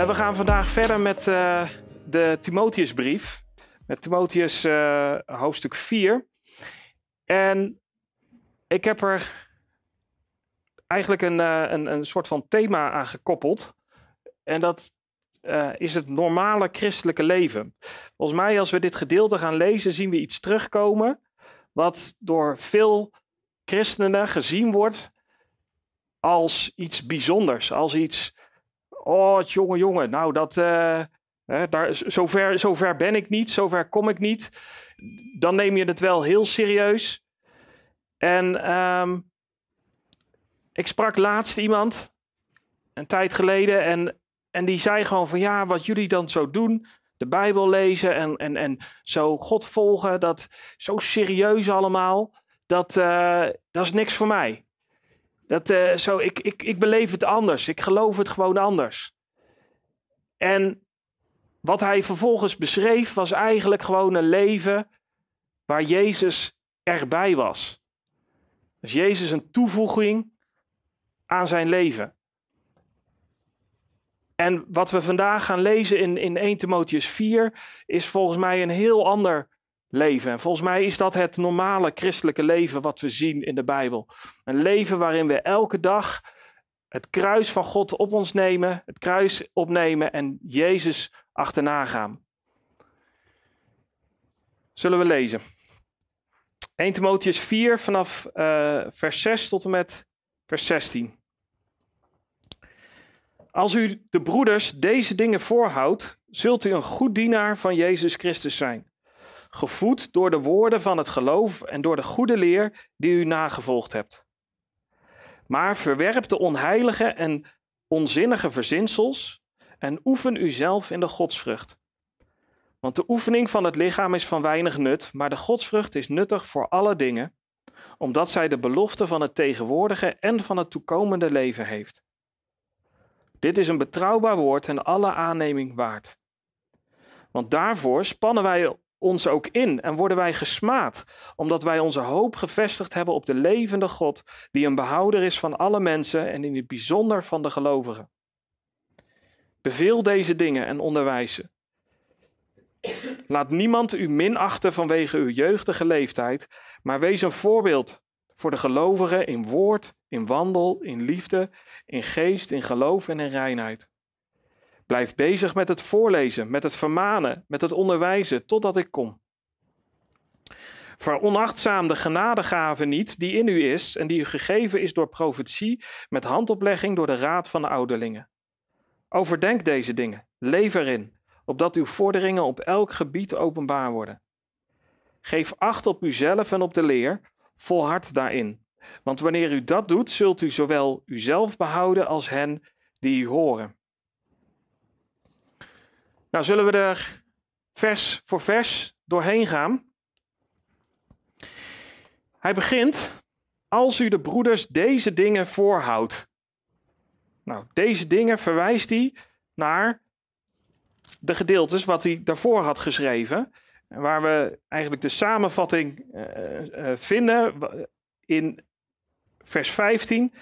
Uh, we gaan vandaag verder met uh, de Timotheusbrief. Met Timotheus uh, hoofdstuk 4. En ik heb er eigenlijk een, een, een soort van thema aan gekoppeld. En dat is het normale christelijke leven. Volgens mij, als we dit gedeelte gaan lezen, zien we iets terugkomen. Wat door veel christenen gezien wordt als iets bijzonders. Als iets Oh, jongen, jongen, nou dat, uh, hè, daar, zover, zover ben ik niet, zover kom ik niet. Dan neem je het wel heel serieus. En um, ik sprak laatst iemand, een tijd geleden, en, en die zei gewoon van ja, wat jullie dan zo doen, de Bijbel lezen en, en, en zo God volgen, dat zo serieus allemaal, dat, uh, dat is niks voor mij. Dat, uh, zo, ik, ik, ik beleef het anders. Ik geloof het gewoon anders. En wat hij vervolgens beschreef was eigenlijk gewoon een leven waar Jezus erbij was. Dus Jezus een toevoeging aan zijn leven. En wat we vandaag gaan lezen in, in 1 Timotheus 4 is volgens mij een heel ander leven. En volgens mij is dat het normale christelijke leven wat we zien in de Bijbel. Een leven waarin we elke dag het kruis van God op ons nemen, het kruis opnemen en Jezus achterna gaan. Zullen we lezen? 1 Timotheus 4 vanaf uh, vers 6 tot en met vers 16. Als u de broeders deze dingen voorhoudt, zult u een goed dienaar van Jezus Christus zijn gevoed door de woorden van het geloof en door de goede leer die u nagevolgd hebt. Maar verwerp de onheilige en onzinnige verzinsels en oefen uzelf in de godsvrucht. Want de oefening van het lichaam is van weinig nut, maar de godsvrucht is nuttig voor alle dingen, omdat zij de belofte van het tegenwoordige en van het toekomende leven heeft. Dit is een betrouwbaar woord en alle aanneming waard. Want daarvoor spannen wij ons ook in en worden wij gesmaad, omdat wij onze hoop gevestigd hebben op de levende God, die een behouder is van alle mensen en in het bijzonder van de gelovigen. Beveel deze dingen en onderwijs ze. Laat niemand u minachten vanwege uw jeugdige leeftijd, maar wees een voorbeeld voor de gelovigen in woord, in wandel, in liefde, in geest, in geloof en in reinheid. Blijf bezig met het voorlezen, met het vermanen, met het onderwijzen, totdat ik kom. Veronachtzaam de genadegave niet die in u is en die u gegeven is door profetie met handoplegging door de raad van de ouderlingen. Overdenk deze dingen, leef erin, opdat uw vorderingen op elk gebied openbaar worden. Geef acht op uzelf en op de leer, volhard daarin. Want wanneer u dat doet, zult u zowel uzelf behouden als hen die u horen. Nou, zullen we er vers voor vers doorheen gaan? Hij begint, als u de broeders deze dingen voorhoudt. Nou, deze dingen verwijst hij naar de gedeeltes wat hij daarvoor had geschreven. Waar we eigenlijk de samenvatting uh, uh, vinden in vers 15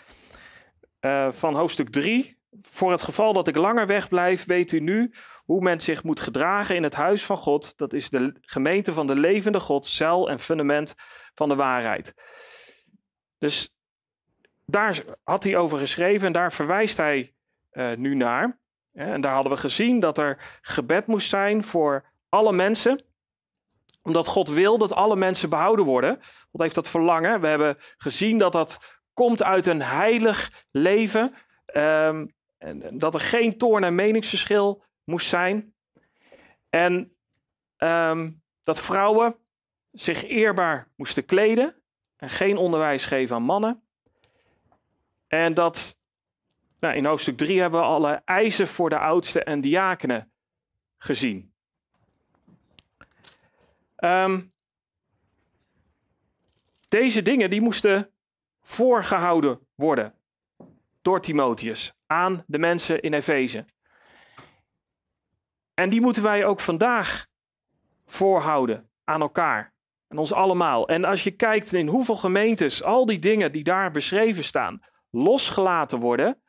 uh, van hoofdstuk 3. Voor het geval dat ik langer wegblijf, weet u nu hoe men zich moet gedragen in het huis van God. Dat is de gemeente van de levende God, cel en fundament van de waarheid. Dus daar had hij over geschreven en daar verwijst hij uh, nu naar. En daar hadden we gezien dat er gebed moest zijn voor alle mensen omdat God wil dat alle mensen behouden worden. God heeft dat verlangen. We hebben gezien dat dat komt uit een heilig leven. Um, en dat er geen toorn en meningsverschil moest zijn. En ehm, dat vrouwen zich eerbaar moesten kleden en geen onderwijs geven aan mannen. En dat, nou, in hoofdstuk 3 hebben we alle eisen voor de oudsten en diakenen gezien. Um, deze dingen die moesten voorgehouden worden door Timotheus aan de mensen in Efeze. En die moeten wij ook vandaag voorhouden aan elkaar. En ons allemaal. En als je kijkt in hoeveel gemeentes al die dingen die daar beschreven staan, losgelaten worden,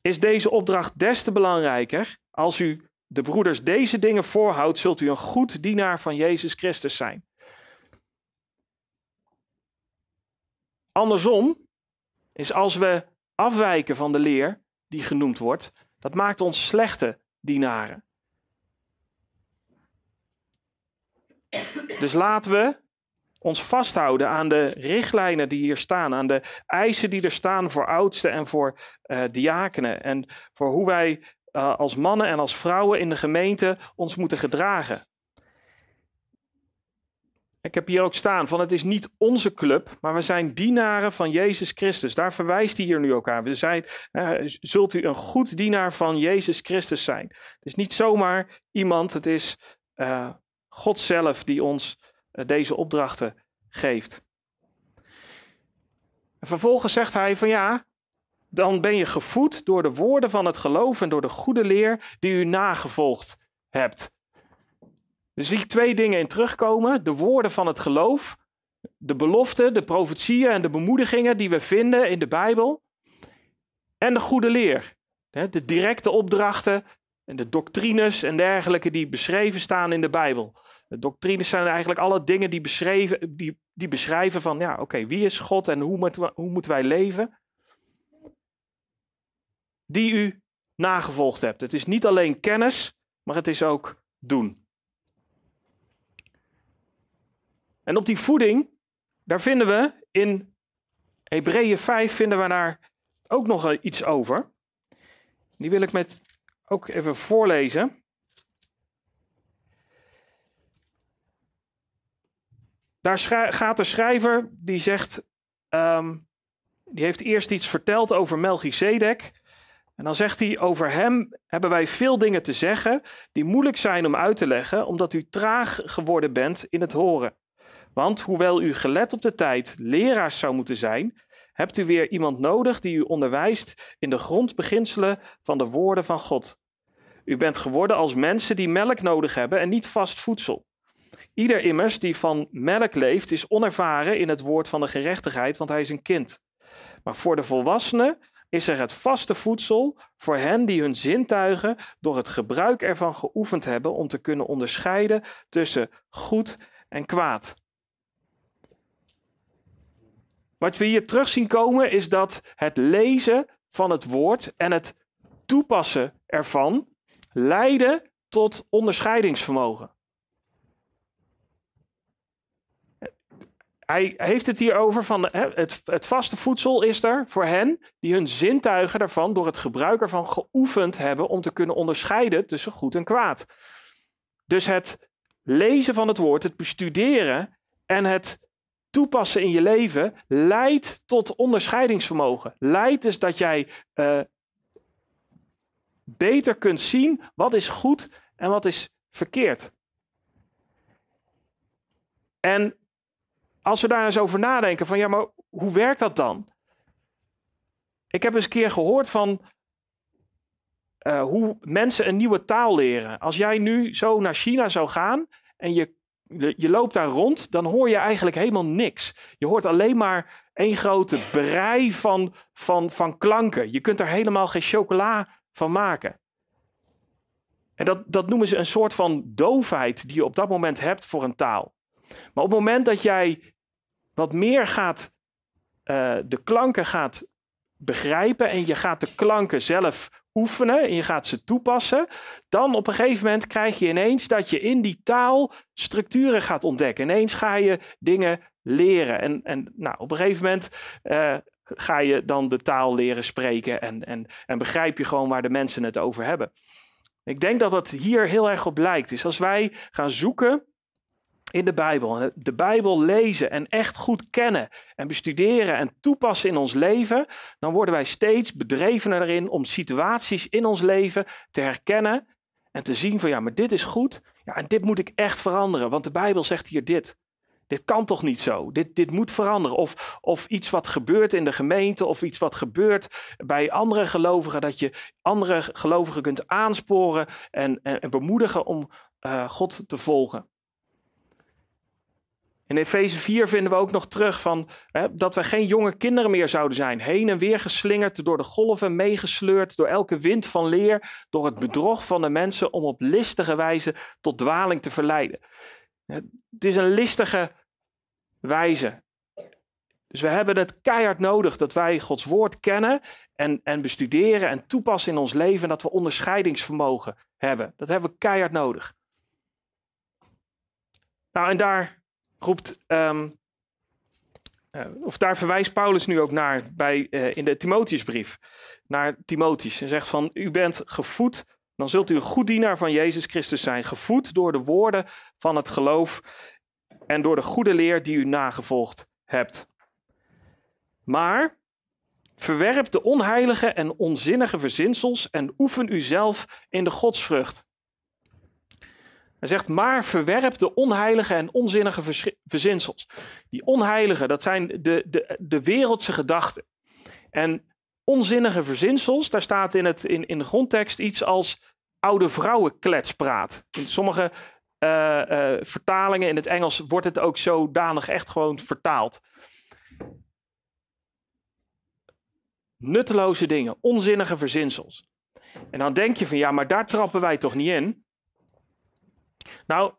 is deze opdracht des te belangrijker. Als u de broeders deze dingen voorhoudt, zult u een goed dienaar van Jezus Christus zijn. Andersom is als we afwijken van de leer die genoemd wordt, dat maakt ons slechte dienaren. Dus laten we ons vasthouden aan de richtlijnen die hier staan, aan de eisen die er staan voor oudsten en voor uh, diakenen en voor hoe wij uh, als mannen en als vrouwen in de gemeente ons moeten gedragen. Ik heb hier ook staan van het is niet onze club, maar we zijn dienaren van Jezus Christus. Daar verwijst hij hier nu ook aan. We zijn, zult u een goed dienaar van Jezus Christus zijn. Het is niet zomaar iemand, het is uh, God zelf die ons uh, deze opdrachten geeft. En vervolgens zegt hij van ja, dan ben je gevoed door de woorden van het geloof en door de goede leer die u nagevolgd hebt. Dus zie ik twee dingen in terugkomen. De woorden van het geloof, de beloften, de profetieën en de bemoedigingen die we vinden in de Bijbel. En de goede leer. De directe opdrachten en de doctrines en dergelijke die beschreven staan in de Bijbel. De doctrines zijn eigenlijk alle dingen die, beschreven, die, die beschrijven van, ja, oké, wie is God en hoe, moet, hoe moeten wij leven? Die u nagevolgd hebt. Het is niet alleen kennis, maar het is ook doen. En op die voeding, daar vinden we in Hebreeën 5 vinden we daar ook nog iets over. Die wil ik met ook even voorlezen. Daar gaat de schrijver die zegt, um, die heeft eerst iets verteld over Melchizedek. En dan zegt hij, over hem hebben wij veel dingen te zeggen die moeilijk zijn om uit te leggen, omdat u traag geworden bent in het horen. Want hoewel u gelet op de tijd leraars zou moeten zijn, hebt u weer iemand nodig die u onderwijst in de grondbeginselen van de woorden van God. U bent geworden als mensen die melk nodig hebben en niet vast voedsel. Ieder immers die van melk leeft, is onervaren in het woord van de gerechtigheid, want hij is een kind. Maar voor de volwassenen is er het vaste voedsel voor hen die hun zintuigen door het gebruik ervan geoefend hebben om te kunnen onderscheiden tussen goed en kwaad. Wat we hier terug zien komen is dat het lezen van het woord en het toepassen ervan leiden tot onderscheidingsvermogen. Hij heeft het hier over van het, het vaste voedsel is er voor hen die hun zintuigen daarvan door het gebruik ervan geoefend hebben om te kunnen onderscheiden tussen goed en kwaad. Dus het lezen van het woord, het bestuderen en het toepassen in je leven leidt tot onderscheidingsvermogen. Leidt dus dat jij uh, beter kunt zien wat is goed en wat is verkeerd. En als we daar eens over nadenken van ja, maar hoe werkt dat dan? Ik heb eens een keer gehoord van uh, hoe mensen een nieuwe taal leren. Als jij nu zo naar China zou gaan en je je loopt daar rond, dan hoor je eigenlijk helemaal niks. Je hoort alleen maar één grote brei van, van, van klanken. Je kunt er helemaal geen chocola van maken. En dat, dat noemen ze een soort van doofheid die je op dat moment hebt voor een taal. Maar op het moment dat jij wat meer gaat, uh, de klanken gaat begrijpen en je gaat de klanken zelf oefenen en je gaat ze toepassen, dan op een gegeven moment krijg je ineens dat je in die taal structuren gaat ontdekken. Ineens ga je dingen leren. En, en nou, op een gegeven moment uh, ga je dan de taal leren spreken en, en, en begrijp je gewoon waar de mensen het over hebben. Ik denk dat dat hier heel erg op lijkt. Dus als wij gaan zoeken in de Bijbel. De Bijbel lezen en echt goed kennen en bestuderen en toepassen in ons leven, dan worden wij steeds bedrevener erin om situaties in ons leven te herkennen en te zien van ja, maar dit is goed. Ja, en dit moet ik echt veranderen, want de Bijbel zegt hier dit. Dit kan toch niet zo? Dit, dit moet veranderen. Of, of iets wat gebeurt in de gemeente, of iets wat gebeurt bij andere gelovigen, dat je andere gelovigen kunt aansporen en, en, en bemoedigen om uh, God te volgen. In Efeze 4 vinden we ook nog terug van, hè, dat we geen jonge kinderen meer zouden zijn. Heen en weer geslingerd, door de golven meegesleurd, door elke wind van leer, door het bedrog van de mensen om op listige wijze tot dwaling te verleiden. Het is een listige wijze. Dus we hebben het keihard nodig dat wij Gods woord kennen en, en bestuderen en toepassen in ons leven. En dat we onderscheidingsvermogen hebben. Dat hebben we keihard nodig. Nou, en daar roept, ehm, eh, of daar verwijst Paulus nu ook naar bij, uh, in de Timotheusbrief. Naar Timotheus. En zegt van, u bent gevoed, dan zult u een goed dienaar van Jezus Christus zijn. Gevoed door de woorden van het geloof en door de goede leer die u nagevolgd hebt. Maar verwerp de onheilige en onzinnige verzinsels en oefen u zelf in de godsvrucht. Hij zegt, maar verwerp de onheilige en onzinnige verzinsels. Die onheilige, dat zijn de, de, de wereldse gedachten. En onzinnige verzinsels, daar staat in, het, in, in de grondtekst iets als oude vrouwenkletspraat. In sommige uh, uh, vertalingen in het Engels wordt het ook zodanig echt gewoon vertaald. Nutteloze dingen, onzinnige verzinsels. En dan denk je van ja, maar daar trappen wij toch niet in? Nou,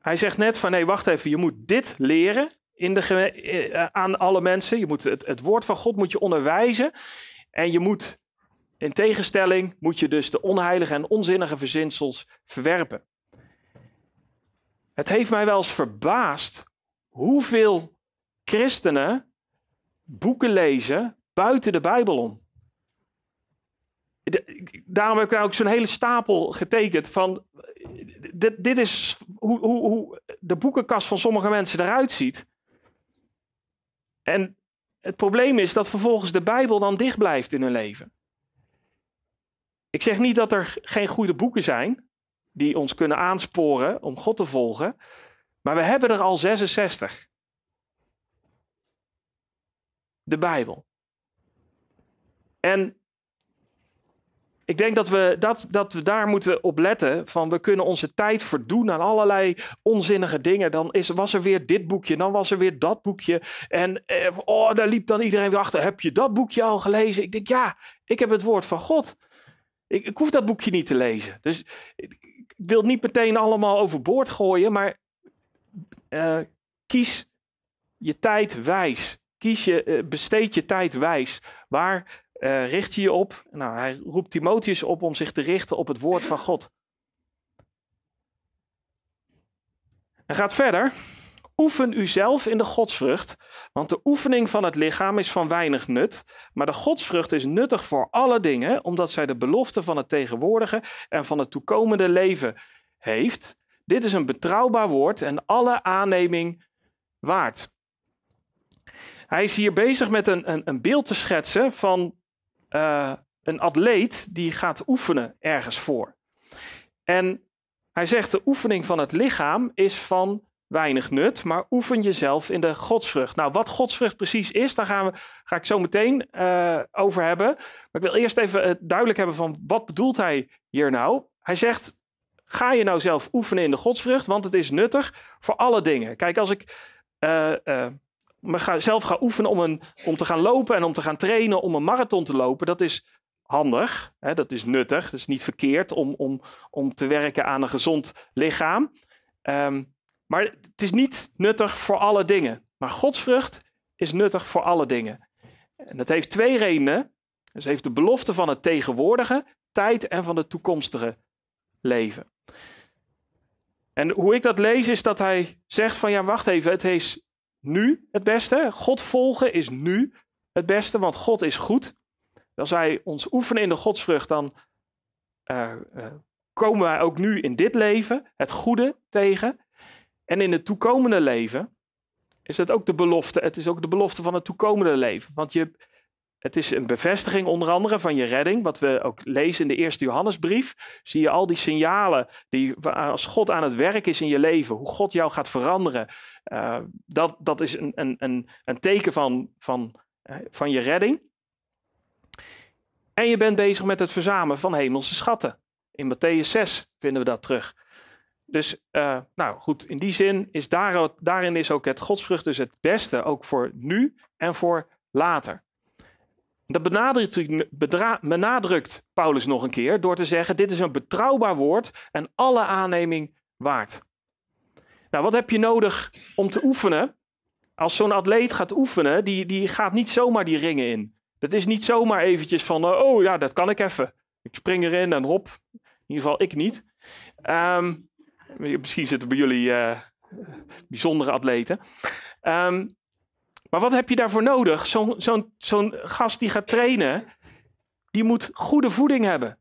hij zegt net van nee, wacht even, je moet dit leren in de, eh, aan alle mensen. Je moet het, het woord van God moet je onderwijzen. En je moet, in tegenstelling, moet je dus de onheilige en onzinnige verzinsels verwerpen. Het heeft mij wel eens verbaasd hoeveel christenen boeken lezen buiten de Bijbel om. daarom heb ik ook zo'n hele stapel getekend van. Dit, dit is hoe, hoe, hoe de boekenkast van sommige mensen eruit ziet. En het probleem is dat vervolgens de Bijbel dan dicht blijft in hun leven. Ik zeg niet dat er geen goede boeken zijn die ons kunnen aansporen om God te volgen, maar we hebben er al 66. De Bijbel. En ik denk dat we, dat, dat we daar moeten op letten. Van we kunnen onze tijd verdoen aan allerlei onzinnige dingen. Dan is, was er weer dit boekje, dan was er weer dat boekje. En eh, oh, daar liep dan iedereen weer achter. Heb je dat boekje al gelezen? Ik denk ja, ik heb het woord van God. Ik, ik hoef dat boekje niet te lezen. Dus ik, wil niet meteen allemaal overboord gooien. Maar uh, kies je tijd wijs. Kies je, uh, besteed je tijd wijs. Waar uh, richt je je op? Nou, hij roept Timotheus op om zich te richten op het woord van God. Hij gaat verder. Oefen u zelf in de godsvrucht, want de oefening van het lichaam is van weinig nut, maar de godsvrucht is nuttig voor alle dingen, omdat zij de belofte van het tegenwoordige en van het toekomende leven heeft. Dit is een betrouwbaar woord en alle aanneming waard. Hij is hier bezig met een, een, een beeld te schetsen van uh, een atleet die gaat oefenen ergens voor. En hij zegt de oefening van het lichaam is van weinig nut, maar oefen jezelf in de godsvrucht. Nou, wat godsvrucht precies is, daar gaan we, ga ik zo meteen uh, over hebben. Maar ik wil eerst even duidelijk hebben van wat bedoelt hij hier nou? Hij zegt, ga je nou zelf oefenen in de godsvrucht, want het is nuttig voor alle dingen. Kijk, als ik zelf gaan oefenen om, een, om te gaan lopen en om te gaan trainen om een marathon te lopen, dat is handig. Hè, dat is nuttig. Dat is niet verkeerd om, om, om te werken aan een gezond lichaam. Um, maar het is niet nuttig voor alle dingen. Maar godsvrucht is nuttig voor alle dingen. En dat heeft twee redenen. Dus heeft de belofte van het tegenwoordige tijd en van het toekomstige leven. En hoe ik dat lees is dat hij zegt van ja, wacht even, het is nu het beste. God volgen is nu het beste, want God is goed. Als wij ons oefenen in de godsvrucht, dan uh, uh, komen wij ook nu in dit leven het goede tegen. En in het toekomende leven is het ook de belofte. Het is ook de belofte van het toekomende leven. Want je, het is een bevestiging onder andere van je redding. Wat we ook lezen in de eerste Johannesbrief. Zie je al die signalen die als God aan het werk is in je leven. Hoe God jou gaat veranderen. Uh, dat, dat is een, een, een, teken van, van, uh, van je redding. En je bent bezig met het verzamelen van hemelse schatten. In Matthäus 6 vinden we dat terug. Dus, uh, nou goed, in die zin is daar, daarin is ook het godsvrucht dus het beste, ook voor nu en voor later. Dat benadrukt, Paulus nog een keer door te zeggen: dit is een betrouwbaar woord en alle aanneming waard. Nou, wat heb je nodig om te oefenen? Als zo'n atleet gaat oefenen, die, die gaat niet zomaar die ringen in. Dat is niet zomaar eventjes van, oh ja, dat kan ik even. Ik spring erin en hop. In ieder geval ik niet. Um, misschien zitten bij jullie uh, bijzondere atleten. Um, maar wat heb je daarvoor nodig? Zo'n gast die gaat trainen, die moet goede voeding hebben.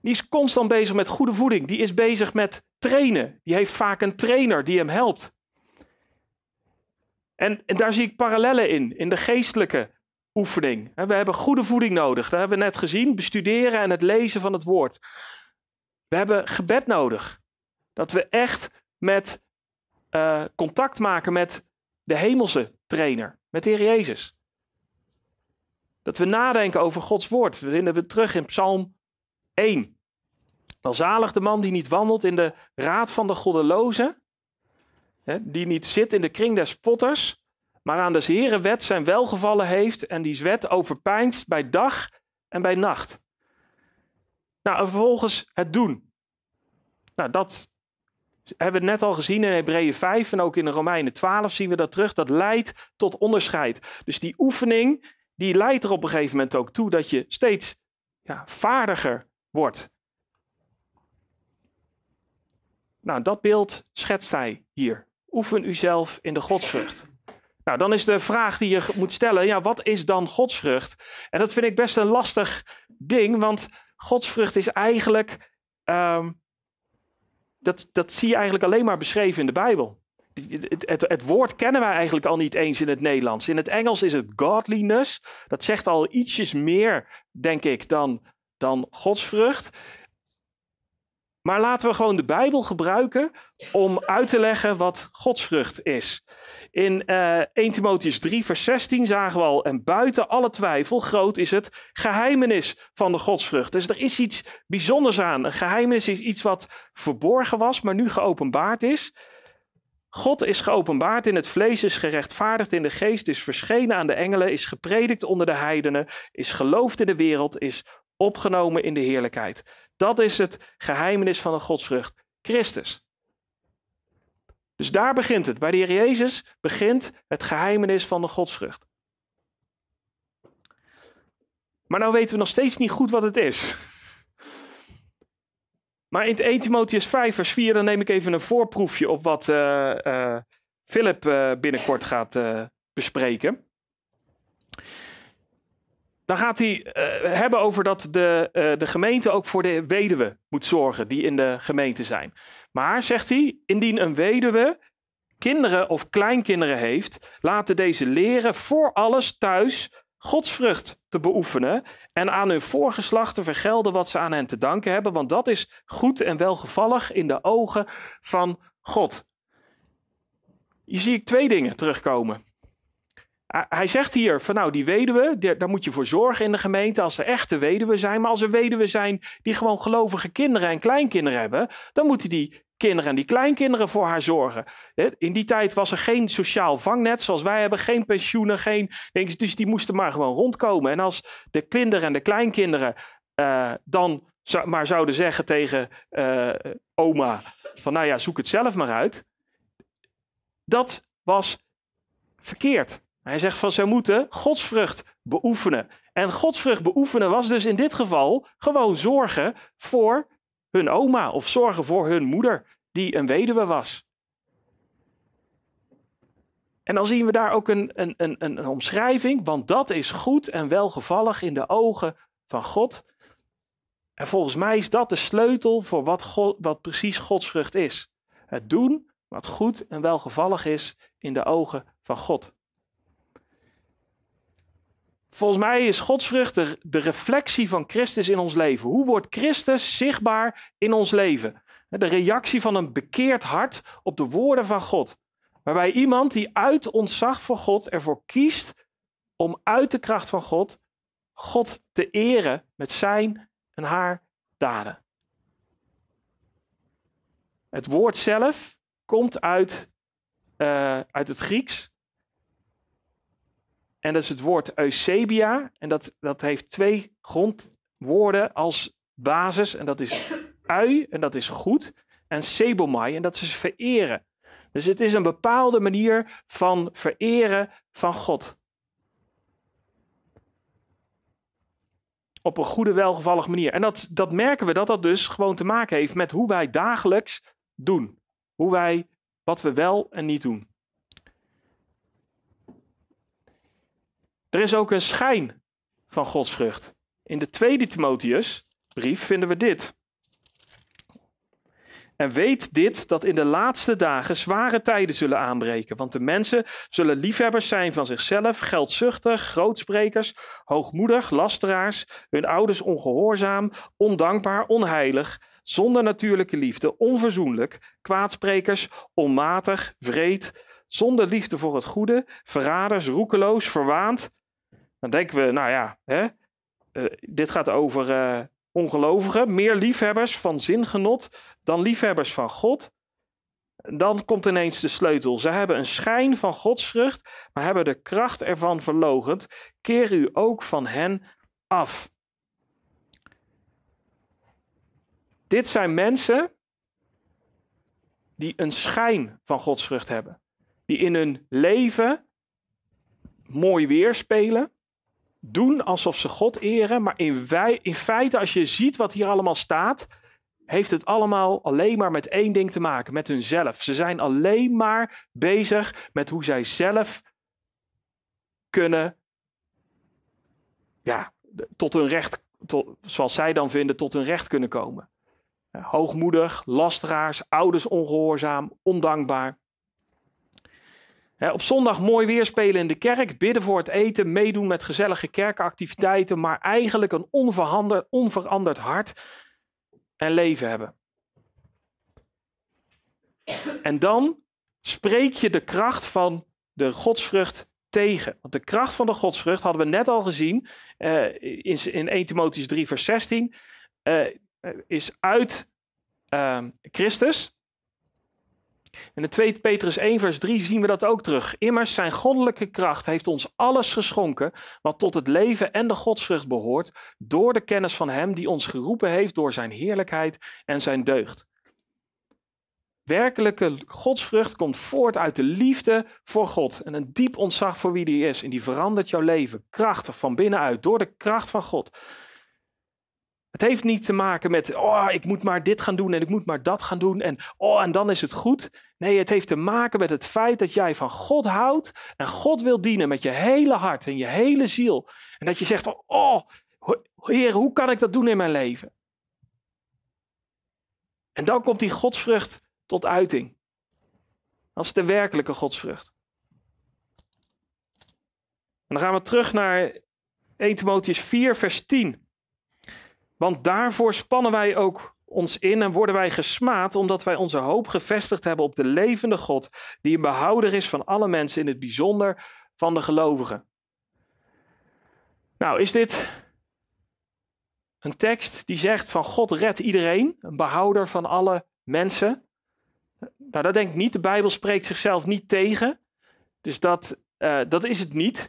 Die is constant bezig met goede voeding. Die is bezig met trainen. Die heeft vaak een trainer die hem helpt. En, en daar zie ik parallellen in, in de geestelijke oefening. We hebben goede voeding nodig. Dat hebben we net gezien. Bestuderen en het lezen van het woord. We hebben gebed nodig. Dat we echt met uh, contact maken met de hemelse trainer, met de Heer Jezus. Dat we nadenken over Gods woord. We vinden we terug in Psalm 1. Welzalig de man die niet wandelt in de raad van de goddelozen, die niet zit in de kring des spotters, maar aan de Heere wet zijn welgevallen heeft en die wet overpijnst bij dag en bij nacht. Nou, en vervolgens het doen. Nou, dat hebben we net al gezien in Hebreeën 5 en ook in de Romeinen 12 zien we dat terug. Dat leidt tot onderscheid. Dus die oefening, die leidt er op een gegeven moment ook toe dat je steeds ja, vaardiger wordt. Nou, dat beeld schetst hij hier. Oefen uzelf in de godsvrucht. Nou, dan is de vraag die je moet stellen, ja, wat is dan godsvrucht? En dat vind ik best een lastig ding, want godsvrucht is eigenlijk ehm, dat, dat zie je eigenlijk alleen maar beschreven in de Bijbel. Het, het, het, woord kennen wij eigenlijk al niet eens in het Nederlands. In het Engels is het godliness. Dat zegt al ietsjes meer, denk ik, dan, dan godsvrucht. Maar laten we gewoon de Bijbel gebruiken om uit te leggen wat godsvrucht is. In uh, eh, 1 Timotheus 3, vers 16 zagen we al, en buiten alle twijfel, groot is het geheimenis van de godsvrucht. Dus er is iets bijzonders aan. Een geheimenis is iets wat verborgen was, maar nu geopenbaard is. God is geopenbaard in het vlees, is gerechtvaardigd in de geest, is verschenen aan de engelen, is gepredikt onder de heidenen, is geloofd in de wereld, is opgenomen in de heerlijkheid. Dat is het geheimenis van de godsvrucht, Christus. Dus daar begint het. Bij de Heer Jezus begint het geheimenis van de godsvrucht. Maar nou weten we nog steeds niet goed wat het is. Maar in 1 Timotheus 5 vers 4, dan neem ik even een voorproefje op wat uh, Philip uh, binnenkort gaat bespreken. Dan gaat hij uh, hebben over dat de, uh, de gemeente ook voor de weduwe moet zorgen die in de gemeente zijn. Maar, zegt hij, indien een weduwe kinderen of kleinkinderen heeft, laten deze leren voor alles thuis godsvrucht te beoefenen en aan hun voorgeslacht te vergelden wat ze aan hen te danken hebben, want dat is goed en welgevallig in de ogen van God. Hier zie ik twee dingen terugkomen. Hij zegt hier van nou, die weduwe, daar moet je voor zorgen in de gemeente als er echte weduwe zijn. Maar als er weduwe zijn die gewoon gelovige kinderen en kleinkinderen hebben, dan moeten die kinderen en die kleinkinderen voor haar zorgen. In die tijd was er geen sociaal vangnet zoals wij hebben, geen pensioenen, geen, dus die moesten maar gewoon rondkomen. En als de kinderen en de kleinkinderen uh, dan maar zouden zeggen tegen uh, oma van nou ja, zoek het zelf maar uit. Dat was verkeerd. Hij zegt van ze moeten godsvrucht beoefenen. En godsvrucht beoefenen was dus in dit geval gewoon zorgen voor hun oma of zorgen voor hun moeder die een weduwe was. En dan zien we daar ook een, een, een, een omschrijving, want dat is goed en welgevallig in de ogen van God. En volgens mij is dat de sleutel voor wat, wat precies godsvrucht is. Het doen wat goed en welgevallig is in de ogen van God. Volgens mij is godsvrucht de, de reflectie van Christus in ons leven. Hoe wordt Christus zichtbaar in ons leven? De reactie van een bekeerd hart op de woorden van God. Waarbij iemand die uit ontzag voor God ervoor kiest om uit de kracht van God God te eren met zijn en haar daden. Het woord zelf komt uit, eh, uit het Grieks. En dat is het woord eusebia. En dat, dat heeft twee grondwoorden als basis. En dat is ui, en dat is goed. En sebomai, en dat is vereren. Dus het is een bepaalde manier van vereren van God. Op een goede, welgevallige manier. En dat, dat merken we dat dat dus gewoon te maken heeft met hoe wij dagelijks doen. Hoe wij, wat we wel en niet doen. Er is ook een schijn van godsvrucht. In de tweede Timotheusbrief vinden we dit. En weet dit, dat in de laatste dagen zware tijden zullen aanbreken. Want de mensen zullen liefhebbers zijn van zichzelf, geldzuchtig, grootsprekers, hoogmoedig, lasteraars, hun ouders ongehoorzaam, ondankbaar, onheilig, zonder natuurlijke liefde, onverzoenlijk, kwaadsprekers, onmatig, vreed, zonder liefde voor het goede, verraders, roekeloos, verwaand. Dan denken we, nou ja, hè, uh, dit gaat over uh, ongelovigen, meer liefhebbers van zingenot dan liefhebbers van God. Dan komt ineens de sleutel. Ze hebben een schijn van godsvrucht, maar hebben de kracht ervan verlogend. Keer u ook van hen af. Dit zijn mensen die een schijn van godsvrucht hebben. Die in hun leven mooi weerspelen doen alsof ze God eren, maar in, wij, in feite, als je ziet wat hier allemaal staat, heeft het allemaal alleen maar met één ding te maken, met hunzelf. Ze zijn alleen maar bezig met hoe zij zelf kunnen, ja, tot hun recht, zoals zij dan vinden, tot hun recht kunnen komen. Hoogmoedig, lasteraars, ouders ongehoorzaam, ondankbaar op zondag mooi weer spelen in de kerk, bidden voor het eten, meedoen met gezellige kerkactiviteiten, maar eigenlijk een onveranderd hart en leven hebben. En dan spreek je de kracht van de godsvrucht tegen. Want de kracht van de godsvrucht hadden we net al gezien uh, in, in 1 Timotheus 3 vers 16, uh, eh, is uit uh, Christus. In de 2 Petrus 1, vers 3 zien we dat ook terug. Immers zijn goddelijke kracht heeft ons alles geschonken wat tot het leven en de godsvrucht behoort, door de kennis van Hem die ons geroepen heeft door Zijn heerlijkheid en Zijn deugd. Werkelijke godsvrucht komt voort uit de liefde voor God en een diep ontzag voor wie die is. En die verandert jouw leven krachtig van binnenuit door de kracht van God. Het heeft niet te maken met, oh, ik moet maar dit gaan doen en ik moet maar dat gaan doen en, oh, en dan is het goed. Nee, het heeft te maken met het feit dat jij van God houdt en God wil dienen met je hele hart en je hele ziel. En dat je zegt, oh, Heer, hoe kan ik dat doen in mijn leven? En dan komt die godsvrucht tot uiting. Dat is de werkelijke godsvrucht. En dan gaan we terug naar 1 Timotheus 4, vers 10. Want daarvoor spannen wij ook ons in en worden wij gesmaad omdat wij onze hoop gevestigd hebben op de levende God, die een behouder is van alle mensen, in het bijzonder van de gelovigen. Nou, is dit een tekst die zegt van God redt iedereen, een behouder van alle mensen? Nou, dat denk ik niet. De Bijbel spreekt zichzelf niet tegen. Dus dat, uh, dat is het niet.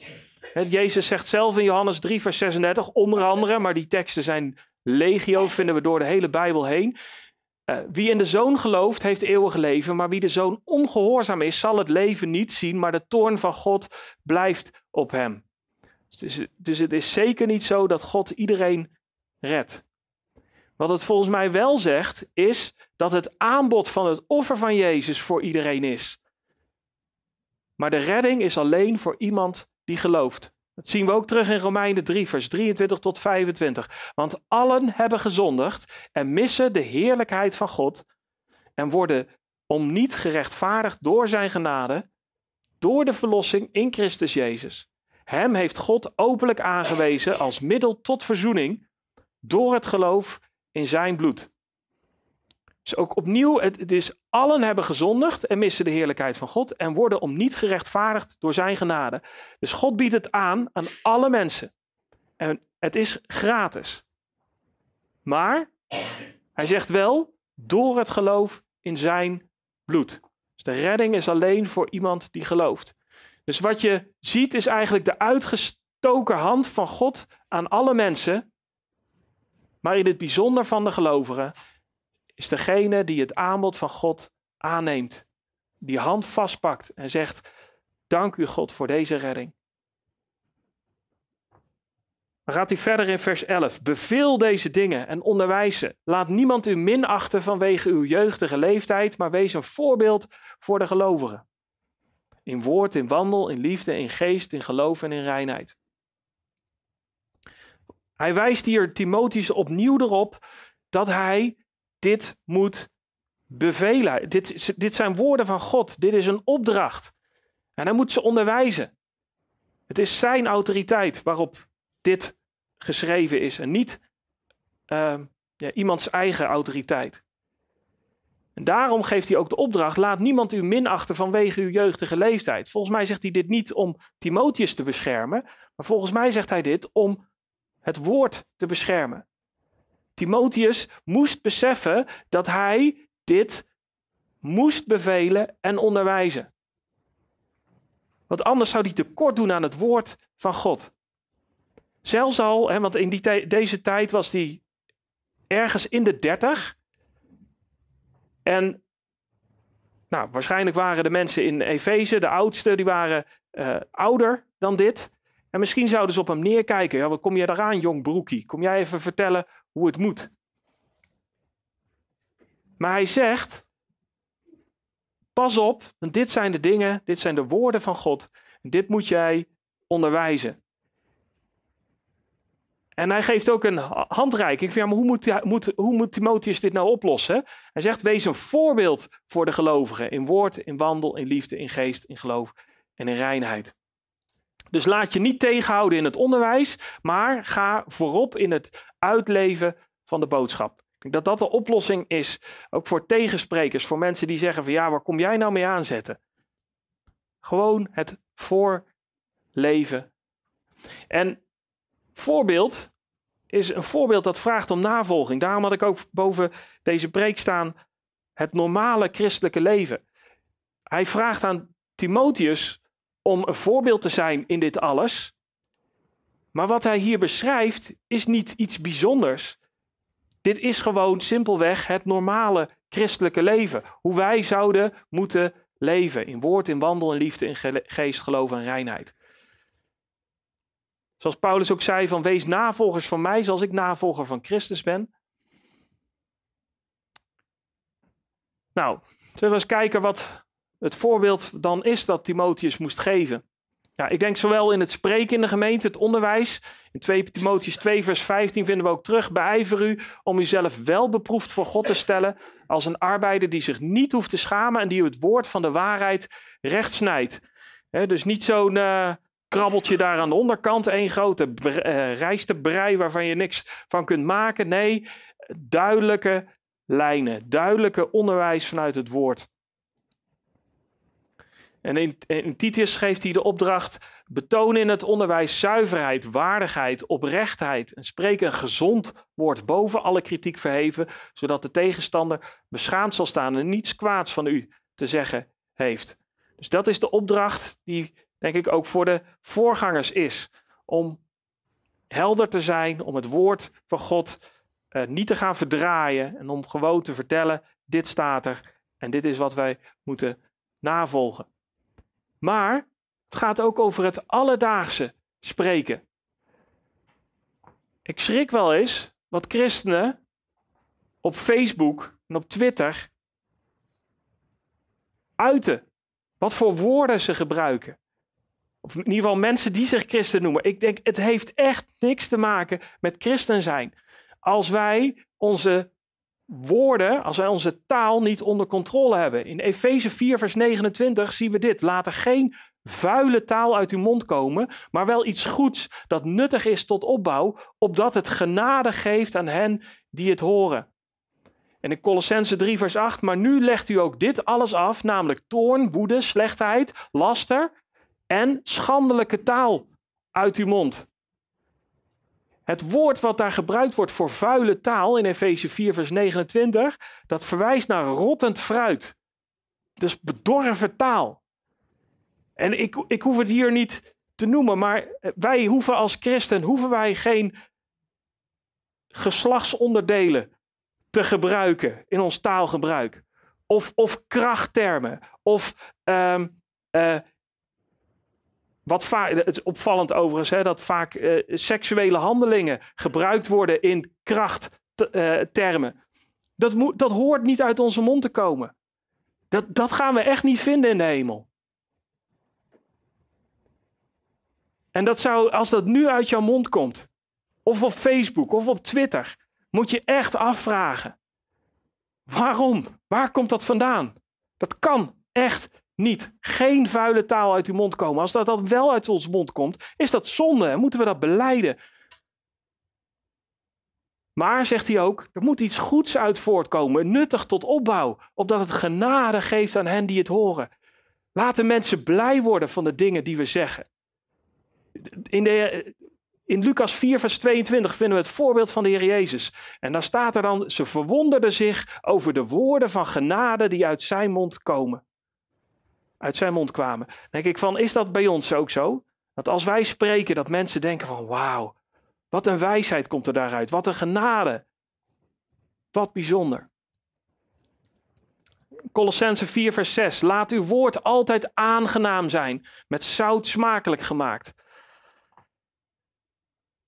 Jezus zegt zelf in Johannes 3, vers 36, onder andere, maar die teksten zijn legio vinden we door de hele Bijbel heen. Uh, wie in de zoon gelooft, heeft eeuwige leven, maar wie de zoon ongehoorzaam is, zal het leven niet zien, maar de toorn van God blijft op hem. Dus, dus het is zeker niet zo dat God iedereen redt. Wat het volgens mij wel zegt, is dat het aanbod van het offer van Jezus voor iedereen is. Maar de redding is alleen voor iemand die gelooft. Dat zien we ook terug in Romeinen 3, vers 23 tot 25. Want allen hebben gezondigd en missen de heerlijkheid van God en worden om niet gerechtvaardigd door zijn genade, door de verlossing in Christus Jezus. Hem heeft God openlijk aangewezen als middel tot verzoening door het geloof in zijn bloed. Dus ook opnieuw, het, is allen hebben gezondigd en missen de heerlijkheid van God en worden om niet gerechtvaardigd door zijn genade. Dus God biedt het aan aan alle mensen. En het is gratis. Maar hij zegt wel, door het geloof in zijn bloed. Dus de redding is alleen voor iemand die gelooft. Dus wat je ziet is eigenlijk de uitgestoken hand van God aan alle mensen. Maar in het bijzonder van de gelovigen is degene die het aanbod van God aanneemt. Die hand vastpakt en zegt: Dank u God voor deze redding. Dan gaat hij verder in vers 11. Beveel deze dingen en onderwijs ze. Laat niemand u minachten vanwege uw jeugdige leeftijd, maar wees een voorbeeld voor de gelovigen. In woord, in wandel, in liefde, in geest, in geloof en in reinheid. Hij wijst hier Timotheus opnieuw erop dat hij dit moet bevelen. Dit, dit zijn woorden van God. Dit is een opdracht. En hij moet ze onderwijzen. Het is zijn autoriteit waarop dit geschreven is en niet uh, ja, iemands eigen autoriteit. En daarom geeft hij ook de opdracht: laat niemand u minachten vanwege uw jeugdige leeftijd. Volgens mij zegt hij dit niet om Timotheus te beschermen, maar volgens mij zegt hij dit om het woord te beschermen. Timotheus moest beseffen dat hij dit moest bevelen en onderwijzen. Want anders zou hij tekort doen aan het woord van God. Zelfs al, hè, want in die deze tijd was hij ergens in de dertig. En nou, waarschijnlijk waren de mensen in Efeze, de oudste, die waren uh, ouder dan dit. En misschien zouden ze op hem neerkijken. Ja, wat kom jij eraan, jong broekie? Kom jij even vertellen hoe het moet? Maar hij zegt, pas op, want dit zijn de dingen, dit zijn de woorden van God. Dit moet jij onderwijzen. En hij geeft ook een handreiking. Van, ja, maar hoe moet, moet, hoe moet Timotheus dit nou oplossen? Hij zegt, wees een voorbeeld voor de gelovigen. In woord, in wandel, in liefde, in geest, in geloof en in reinheid. Dus laat je niet tegenhouden in het onderwijs, maar ga voorop in het uitleven van de boodschap. Ik dat dat de oplossing is, ook voor tegensprekers, voor mensen die zeggen van ja, waar kom jij nou mee aanzetten? Gewoon het voorleven. En voorbeeld is een voorbeeld dat vraagt om navolging. Daarom had ik ook boven deze preek staan het normale christelijke leven. Hij vraagt aan Timotheus om een voorbeeld te zijn in dit alles. Maar wat hij hier beschrijft is niet iets bijzonders. Dit is gewoon simpelweg het normale christelijke leven. Hoe wij zouden moeten leven in woord, in wandel, in liefde, in geest, geloof en reinheid. Zoals Paulus ook zei van wees navolgers van mij zoals ik navolger van Christus ben. Nou, zullen we eens kijken wat het voorbeeld dan is dat Timotheus moest geven. Ja, ik denk zowel in het spreken in de gemeente, het onderwijs. In 2 Timotheus 2, vers 15 vinden we ook terug. Beijver u om uzelf wel beproefd voor God te stellen. Als een arbeider die zich niet hoeft te schamen en die het woord van de waarheid recht snijdt. dus niet zo'n uh, krabbeltje daar aan de onderkant. één grote uh, rijstebrei waarvan je niks van kunt maken. Nee, duidelijke lijnen. Duidelijke onderwijs vanuit het woord. En in, Titius geeft hij de opdracht: betoon in het onderwijs zuiverheid, waardigheid, oprechtheid en spreek een gezond woord boven alle kritiek verheven, zodat de tegenstander beschaamd zal staan en niets kwaads van u te zeggen heeft. Dus dat is de opdracht die, denk ik, ook voor de voorgangers is: om helder te zijn, om het woord van God uh, niet te gaan verdraaien en om gewoon te vertellen: dit staat er en dit is wat wij moeten navolgen. Maar het gaat ook over het alledaagse spreken. Ik schrik wel eens wat christenen op Facebook en op Twitter uiten. Wat voor woorden ze gebruiken. Of in ieder geval mensen die zich christen noemen. Ik denk, het heeft echt niks te maken met christen zijn. Als wij onze woorden, als wij onze taal niet onder controle hebben. In Efeze 4, vers 29 zien we dit. Laat er geen vuile taal uit uw mond komen, maar wel iets goeds dat nuttig is tot opbouw, opdat het genade geeft aan hen die het horen. En in Colossense 3, vers 8, maar nu legt u ook dit alles af, namelijk toorn, woede, slechtheid, laster en schandelijke taal uit uw mond. Het woord wat daar gebruikt wordt voor vuile taal in Efeze 4, vers 29, dat verwijst naar rottend fruit. Dus bedorven taal. En ik, ik hoef het hier niet te noemen, maar wij hoeven als christen, hoeven wij geen geslachtsonderdelen te gebruiken in ons taalgebruik. Of, of krachttermen. Of um, uh, wat het is opvallend overigens, hè, dat vaak uh, seksuele handelingen gebruikt worden in krachttermen. Uh, dat, dat hoort niet uit onze mond te komen. Dat, dat gaan we echt niet vinden in de hemel. En dat zou, als dat nu uit jouw mond komt, of op Facebook of op Twitter, moet je echt afvragen. Waarom? Waar komt dat vandaan? Dat kan echt niet. Geen vuile taal uit uw mond komen. Als dat, dat wel uit ons mond komt, is dat zonde en moeten we dat beleiden. Maar, zegt hij ook, er moet iets goeds uit voortkomen, nuttig tot opbouw, opdat het genade geeft aan hen die het horen. Laten mensen blij worden van de dingen die we zeggen. In de in Lucas 4, vers 22 vinden we het voorbeeld van de Heer Jezus. En daar staat er dan, ze verwonderden zich over de woorden van genade die uit zijn mond komen. Uit zijn mond kwamen. Denk ik van, is dat bij ons ook zo? Dat als wij spreken, dat mensen denken van, wauw, wat een wijsheid komt er daaruit. Wat een genade. Wat bijzonder. Colossense 4, vers 6. Laat uw woord altijd aangenaam zijn, met zout smakelijk gemaakt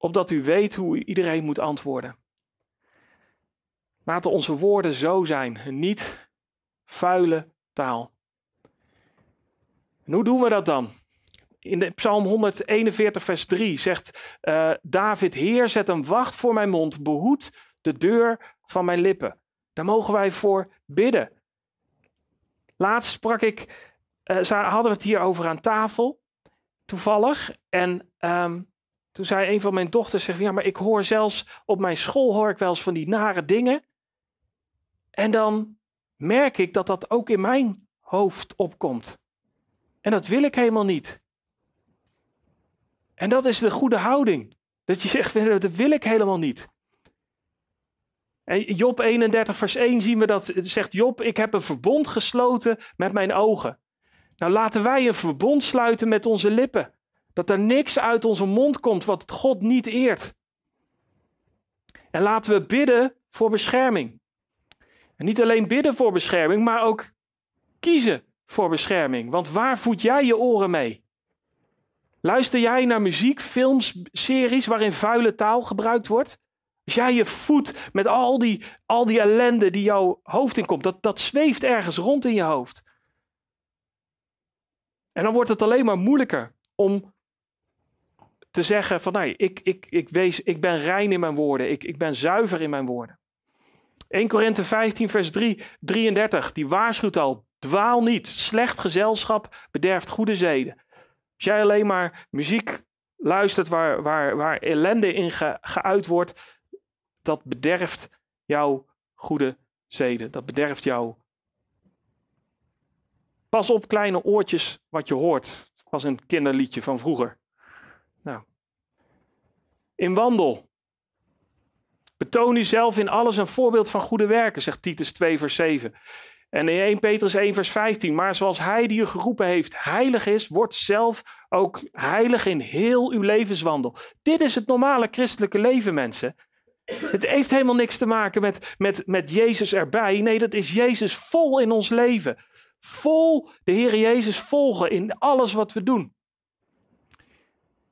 opdat u weet hoe iedereen moet antwoorden. Laten onze woorden zo zijn, niet vuile taal. En hoe doen we dat dan? In de Psalm 141, vers 3 zegt uh, David: Heer, zet een wacht voor mijn mond, behoed de deur van mijn lippen. Daar mogen wij voor bidden. Laatst sprak ik, uh, hadden we het hier over aan tafel, toevallig. En um, toen zei een van mijn dochters, ja, maar ik hoor zelfs op mijn school hoor ik wel eens van die nare dingen. En dan merk ik dat dat ook in mijn hoofd opkomt. En dat wil ik helemaal niet. En dat is de goede houding. Dat je zegt, dat wil ik helemaal niet. En Job 31, vers 1 zien we dat, zegt Job, ik heb een verbond gesloten met mijn ogen. Nou laten wij een verbond sluiten met onze lippen. Dat er niks uit onze mond komt wat God niet eert. En laten we bidden voor bescherming. En niet alleen bidden voor bescherming, maar ook kiezen voor bescherming. Want waar voed jij je oren mee? Luister jij naar muziek, films, series waarin vuile taal gebruikt wordt? Als jij je voedt met al die, al die ellende die jouw hoofd inkomt, dat, dat zweeft ergens rond in je hoofd. En dan wordt het alleen maar moeilijker om te zeggen van nee, ik, ik, ik, wees, ik ben rein in mijn woorden, ik, ik ben zuiver in mijn woorden. 1 Korinthe 15 vers 3, 33, die waarschuwt al, dwaal niet, slecht gezelschap bederft goede zeden. Als jij alleen maar muziek luistert waar, waar, waar ellende in ge, geuit wordt, dat bederft jouw goede zeden, dat bederft jouw... Pas op kleine oortjes wat je hoort. Dat was een kinderliedje van vroeger. Nou. In wandel. Betoon u zelf in alles een voorbeeld van goede werken, zegt Titus 2, vers 7. En in 1 Petrus 1, vers 15. Maar zoals hij die u geroepen heeft heilig is, wordt zelf ook heilig in heel uw levenswandel. Dit is het normale christelijke leven, mensen. Het heeft helemaal niks te maken met, met, met Jezus erbij. Nee, dat is Jezus vol in ons leven. Vol de Heer Jezus volgen in alles wat we doen.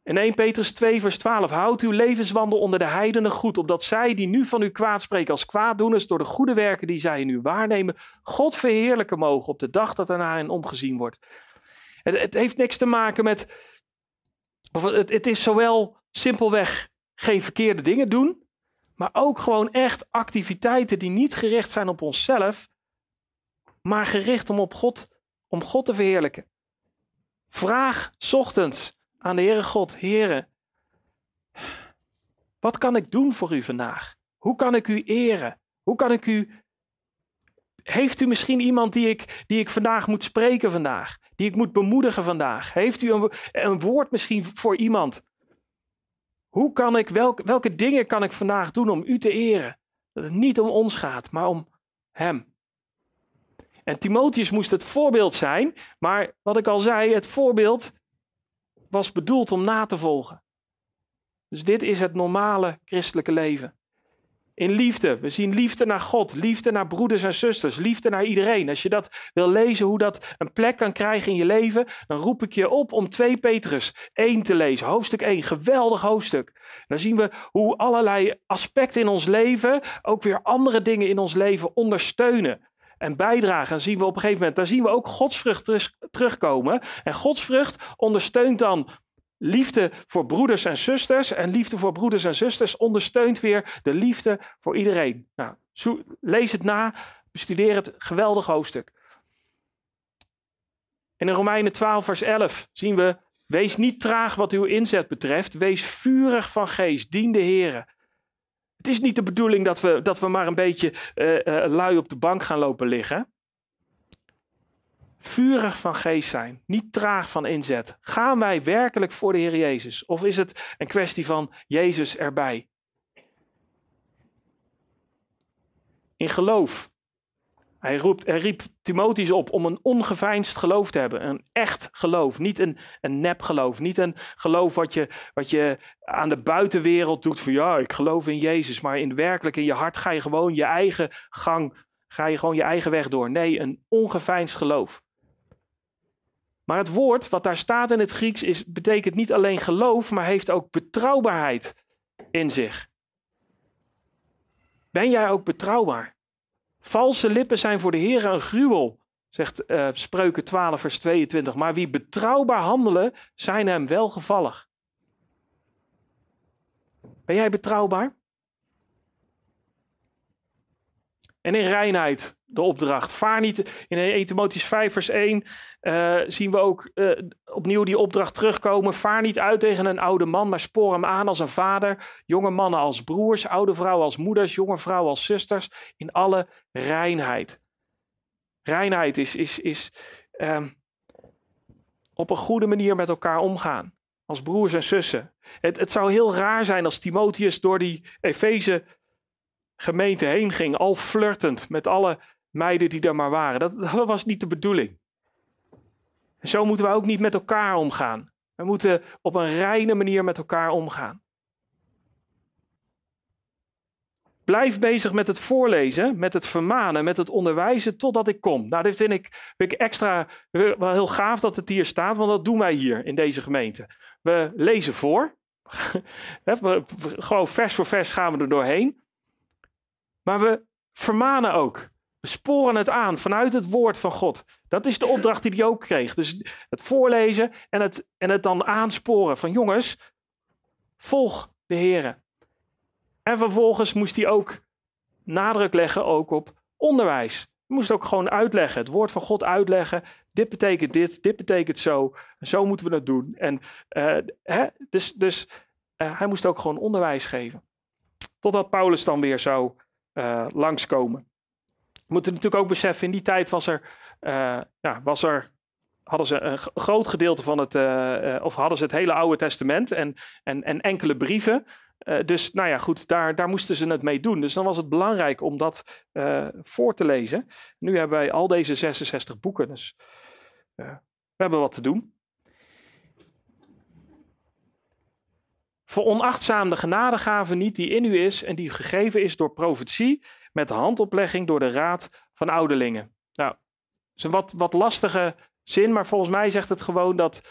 In 1 Petrus 2, vers 12. Houd uw levenswandel onder de heidenen goed, opdat zij die nu van u kwaad spreken als kwaaddoeners, door de goede werken die zij in u waarnemen, God verheerlijken mogen op de dag dat er naar hen omgezien wordt. Het, het heeft niks te maken met. Of het, het is zowel simpelweg geen verkeerde dingen doen, maar ook gewoon echt activiteiten die niet gericht zijn op onszelf, maar gericht om op God, om God te verheerlijken. Vraag ochtends aan de Heere God, Heere, wat kan ik doen voor u vandaag? Hoe kan ik u eren? Hoe kan ik u... Heeft u misschien iemand die ik, die ik vandaag moet spreken vandaag? Die ik moet bemoedigen vandaag? Heeft u een, een woord misschien voor iemand? Hoe kan ik, welke, welke dingen kan ik vandaag doen om u te eren? Dat het niet om ons gaat, maar om hem. En Timotheus moest het voorbeeld zijn, maar wat ik al zei, het voorbeeld was bedoeld om na te volgen. Dus dit is het normale christelijke leven. In liefde. We zien liefde naar God, liefde naar broeders en zusters, liefde naar iedereen. Als je dat wil lezen, hoe dat een plek kan krijgen in je leven, dan roep ik je op om 2 Petrus 1 te lezen. Hoofdstuk 1, geweldig hoofdstuk. Dan zien we hoe allerlei aspecten in ons leven ook weer andere dingen in ons leven ondersteunen en bijdragen. En zien we op een gegeven moment, daar zien we ook godsvrucht terugkomen. En godsvrucht ondersteunt dan liefde voor broeders en zusters. En liefde voor broeders en zusters ondersteunt weer de liefde voor iedereen. Nou, lees het na, bestudeer het geweldig hoofdstuk. in Romeinen 12, vers 11 zien we: Wees niet traag wat uw inzet betreft, wees vurig van geest, dien de Heer. Het is niet de bedoeling dat we, dat we maar een beetje uh, lui op de bank gaan lopen liggen. Vurig van geest zijn, niet traag van inzet. Gaan wij werkelijk voor de Heer Jezus? Of is het een kwestie van Jezus erbij? In geloof hij, roept, hij riep Timotheus op om een ongeveinsd geloof te hebben. Een echt geloof. Niet een, een nep geloof. Niet een geloof wat je, wat je aan de buitenwereld doet. Van ja, ik geloof in Jezus. Maar in werkelijk in je hart ga je gewoon je eigen gang. Ga je gewoon je eigen weg door. Nee, een ongeveinsd geloof. Maar het woord wat daar staat in het Grieks is, betekent niet alleen geloof, maar heeft ook betrouwbaarheid in zich. Ben jij ook betrouwbaar? Valse lippen zijn voor de Heer een gruwel, zegt uh, Spreuken 12, vers 22. Maar wie betrouwbaar handelen, zijn hem welgevallig. Ben jij betrouwbaar? En in reinheid, de opdracht. Vaar niet, in 1 Timotheüs 5 vers 1 uh, eh, zien we ook uh, opnieuw die opdracht terugkomen. Vaar niet uit tegen een oude man, maar spoor hem aan als een vader. Jonge mannen als broers, oude vrouwen als moeders, jonge vrouwen als zusters. In alle reinheid. Reinheid is, is, is uh, op een goede manier met elkaar omgaan. Als broers en zussen. Het, het zou heel raar zijn als Timotheus door die Efeze gemeente heen ging, al flirtend met alle meiden die er maar waren. Dat, dat was niet de bedoeling. En zo moeten we ook niet met elkaar omgaan. We moeten op een reine manier met elkaar omgaan. Blijf bezig met het voorlezen, met het vermanen, met het onderwijzen totdat ik kom. Nou, dit vind ik, vind ik extra wel heel gaaf dat het hier staat, want dat doen wij hier in deze gemeente. We lezen voor. Gewoon vers voor vers gaan we er doorheen. Maar we vermanen ook. We sporen het aan vanuit het woord van God. Dat is de opdracht die hij ook kreeg. Dus het voorlezen en het, en het dan aansporen van jongens, volg de Heer. En vervolgens moest hij ook nadruk leggen ook op onderwijs. Hij moest ook gewoon uitleggen, het woord van God uitleggen. Dit betekent dit, dit betekent zo. Zo moeten we het doen. En, uh, hè, dus dus uh, hij moest ook gewoon onderwijs geven. Totdat Paulus dan weer zou uh, langskomen. We moeten natuurlijk ook beseffen, in die tijd was er, uh, ja, was er hadden ze een groot gedeelte van het, uh, of hadden ze het hele Oude Testament en, en, en enkele brieven. Dus nou ja, goed, daar, daar moesten ze het mee doen. Dus dan was het belangrijk om dat voor te lezen. Nu hebben wij al deze 66 boeken, dus we hebben wat te doen. Veronachtzaam de genadegave niet die in u is en die gegeven is door profetie met handoplegging door de raad van ouderlingen. Nou, is een wat, wat lastige zin, maar volgens mij zegt het gewoon dat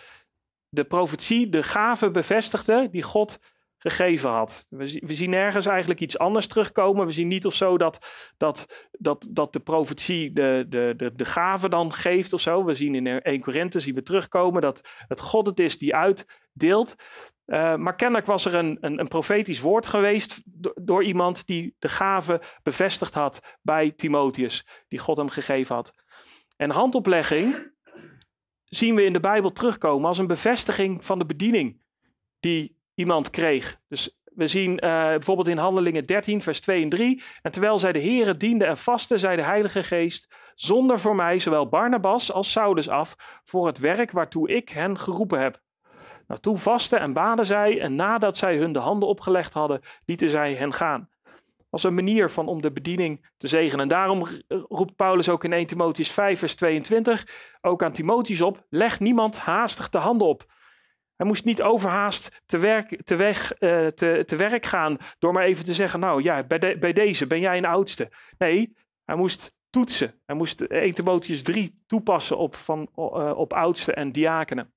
de profetie de gave bevestigde die God gegeven had. We, we, zien nergens eigenlijk iets anders terugkomen. We zien niet of zo dat, dat, dat, dat de profetie de, de, de, de gave dan geeft of zo. We zien in 1 Korinthe zien we terugkomen dat het God het is die uitdeelt. Uh, maar kennelijk was er een, een, een profetisch woord geweest door iemand die de gave bevestigd had bij Timotheus, die God hem gegeven had. En handoplegging zien we in de Bijbel terugkomen als een bevestiging van de bediening die iemand kreeg. Dus we zien uh, bijvoorbeeld in Handelingen 13, vers 2 en 3. En terwijl zij de Here dienden en vasten, zei de Heilige Geest: Zonder voor mij zowel Barnabas als Saulus af voor het werk waartoe ik hen geroepen heb. Nou, toen vasten en baden zij en nadat zij hun de handen opgelegd hadden, lieten zij hen gaan. Als een manier van om de bediening te zegenen. En daarom roept Paulus ook in 1 Timotheus 5, vers 22 ook aan Timotheus op: leg niemand haastig de handen op. Hij moest niet overhaast te werk, te weg, uh, te, te werk gaan door maar even te zeggen: Nou ja, bij, bij deze ben jij een oudste. Nee, hij moest toetsen. Hij moest 1 Timotheus 3 toepassen op, van, uh, op oudsten en diakenen.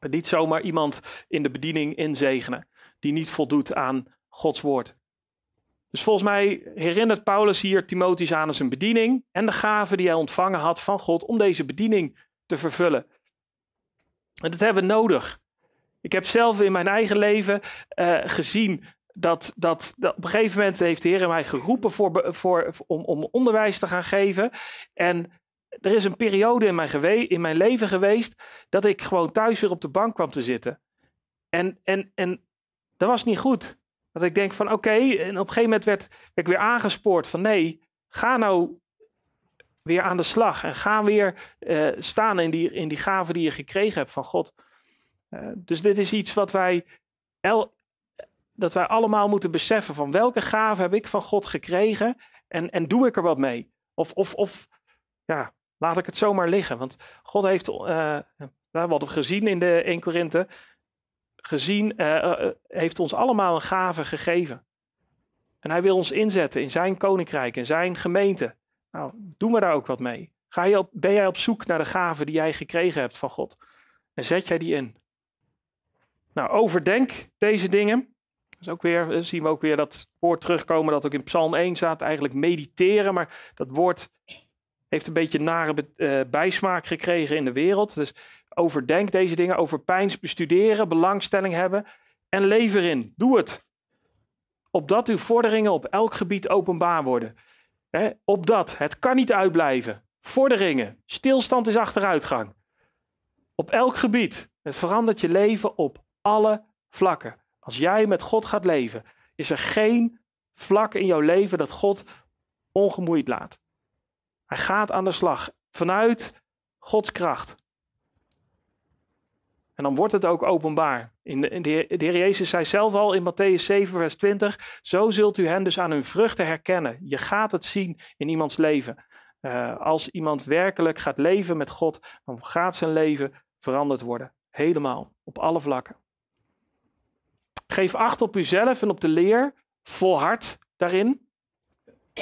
Niet zomaar iemand in de bediening inzegenen die niet voldoet aan Gods woord. Dus volgens mij herinnert Paulus hier Timotheus aan zijn bediening en de gave die hij ontvangen had van God om deze bediening te vervullen. En dat hebben we nodig. Ik heb zelf in mijn eigen leven uh, gezien dat, dat, dat, op een gegeven moment heeft de Heer mij geroepen voor, voor, om, om onderwijs te gaan geven. En er is een periode in mijn, gewe in mijn leven geweest dat ik gewoon thuis weer op de bank kwam te zitten. En, en, en dat was niet goed. Dat ik denk van oké, en op een gegeven moment werd, ik weer aangespoord van nee, ga nou weer aan de slag en ga weer uh, staan in die, in die gave die je gekregen hebt van God. Uh, dus dit is iets wat wij, el, dat wij allemaal moeten beseffen van welke gave heb ik van God gekregen en, en doe ik er wat mee? Of, of, of ja, laat ik het zomaar liggen. Want God heeft, uh, we hadden gezien in de 1 Korinthe, gezien, uh, heeft ons allemaal een gave gegeven. En hij wil ons inzetten in zijn koninkrijk, in zijn gemeente. Nou, doe maar daar ook wat mee. Ga op, ben jij op zoek naar de gave die jij gekregen hebt van God? En zet jij die in? Nou, overdenk deze dingen. Dus ook weer, zien we ook weer dat woord terugkomen dat ook in Psalm 1 staat. Eigenlijk mediteren, maar dat woord heeft een beetje nare uh, bijsmaak gekregen in de wereld. Dus overdenk deze dingen, overpijns, bestuderen, belangstelling hebben en leef erin. Doe het. Opdat uw vorderingen op elk gebied openbaar worden. He, opdat, het kan niet uitblijven. Vorderingen, stilstand is achteruitgang. Op elk gebied. Het verandert je leven op alle vlakken. Als jij met God gaat leven, is er geen vlak in jouw leven dat God ongemoeid laat. Hij gaat aan de slag vanuit Gods kracht. En dan wordt het ook openbaar. In de, de, de, Heer Jezus zei zelf al in Matthäus 7, vers 20: Zo zult u hen dus aan hun vruchten herkennen. Je gaat het zien in iemands leven. Uh, als iemand werkelijk gaat leven met God, dan gaat zijn leven veranderd worden. Helemaal, op alle vlakken. Geef acht op uzelf en op de leer. Volhard daarin.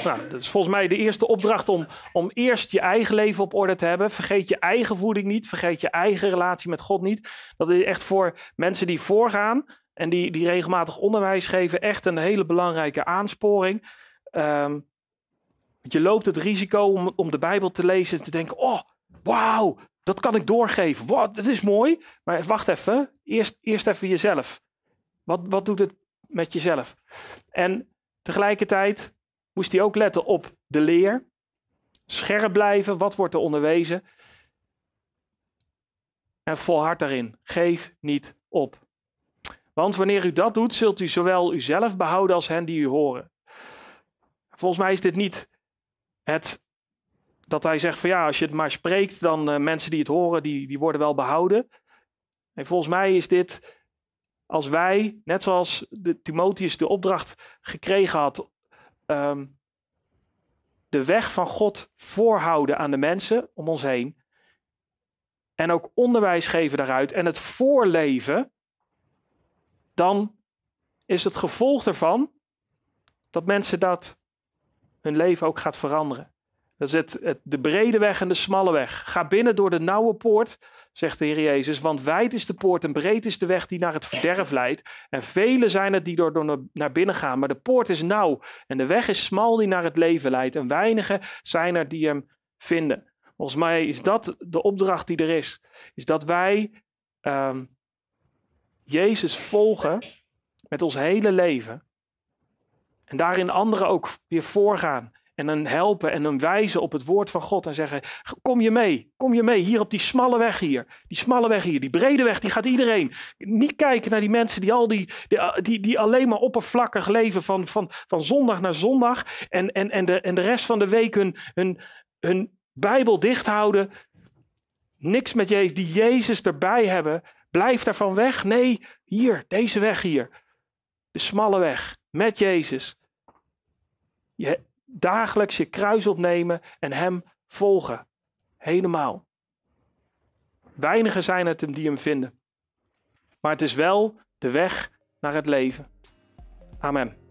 Nou, dat is volgens mij de eerste opdracht om, om eerst je eigen leven op orde te hebben. Vergeet je eigen voeding niet. Vergeet je eigen relatie met God niet. Dat is echt voor mensen die voorgaan en die, die regelmatig onderwijs geven echt een hele belangrijke aansporing. Um, je loopt het risico om, om de Bijbel te lezen en te denken: oh, wauw, dat kan ik doorgeven. Wow, dat is mooi. Maar wacht even, eerst, eerst even jezelf. Wat, wat doet het met jezelf? En tegelijkertijd moest hij ook letten op de leer. Scherp blijven, wat wordt er onderwezen? En volhard daarin. Geef niet op. Want wanneer u dat doet, zult u zowel uzelf behouden als hen die u horen. Volgens mij is dit niet het dat hij zegt van ja, als je het maar spreekt, dan uh, mensen die het horen, die, die worden wel behouden. En volgens mij is dit, als wij, net zoals de Timotheus de opdracht gekregen had Ehm, de weg van God voorhouden aan de mensen om ons heen. En ook onderwijs geven daaruit en het voorleven. Dan is het gevolg ervan dat mensen dat hun leven ook gaat veranderen. Dat is het, de brede weg en de smalle weg. Ga binnen door de nauwe poort, zegt de Heer Jezus, want wijd is de poort en breed is de weg die naar het verderf leidt. En vele zijn het die door, door naar binnen gaan, maar de poort is nauw en de weg is smal die naar het leven leidt. En weinigen zijn er die hem vinden. Volgens mij is dat de opdracht die er is. Is dat wij um, Jezus volgen met ons hele leven. En daarin anderen ook weer voorgaan. En dan helpen en dan wijzen op het woord van God en zeggen: Kom je mee, kom je mee, hier op die smalle weg hier. Die smalle weg hier, die brede weg, die gaat iedereen. Niet kijken naar die mensen die, al die, die, die, alleen maar oppervlakkig leven van, van, van zondag naar zondag. En, en, en, de, en de rest van de week hun, hun, hun Bijbel dicht houden. Niks met Jezus, die Jezus erbij hebben. blijf daarvan weg. Nee, hier, deze weg hier. De smalle weg met Jezus. Je dagelijks je kruis opnemen en Hem volgen. Helemaal. Weinigen zijn het die Hem vinden. Maar het is wel de weg naar het leven. Amen.